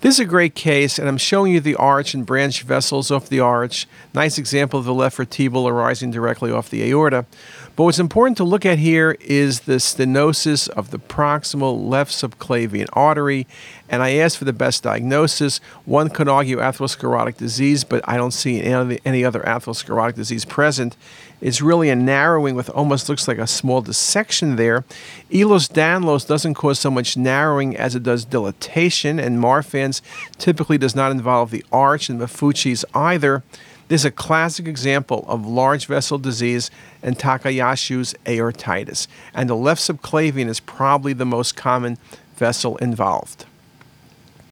This is a great case, and I'm showing you the arch and branch vessels off the arch. Nice example of the left vertebral arising directly off the aorta. But what's important to look at here is the stenosis of the proximal left subclavian artery. And I asked for the best diagnosis. One could argue atherosclerotic disease, but I don't see any other atherosclerotic disease present. It's really a narrowing with almost looks like a small dissection there. Ehlers-Danlos doesn't cause so much narrowing as it does dilatation, and Typically does not involve the arch, and Maffucci's either. This is a classic example of large vessel disease and Takayasu's aortitis, and the left subclavian is probably the most common vessel involved.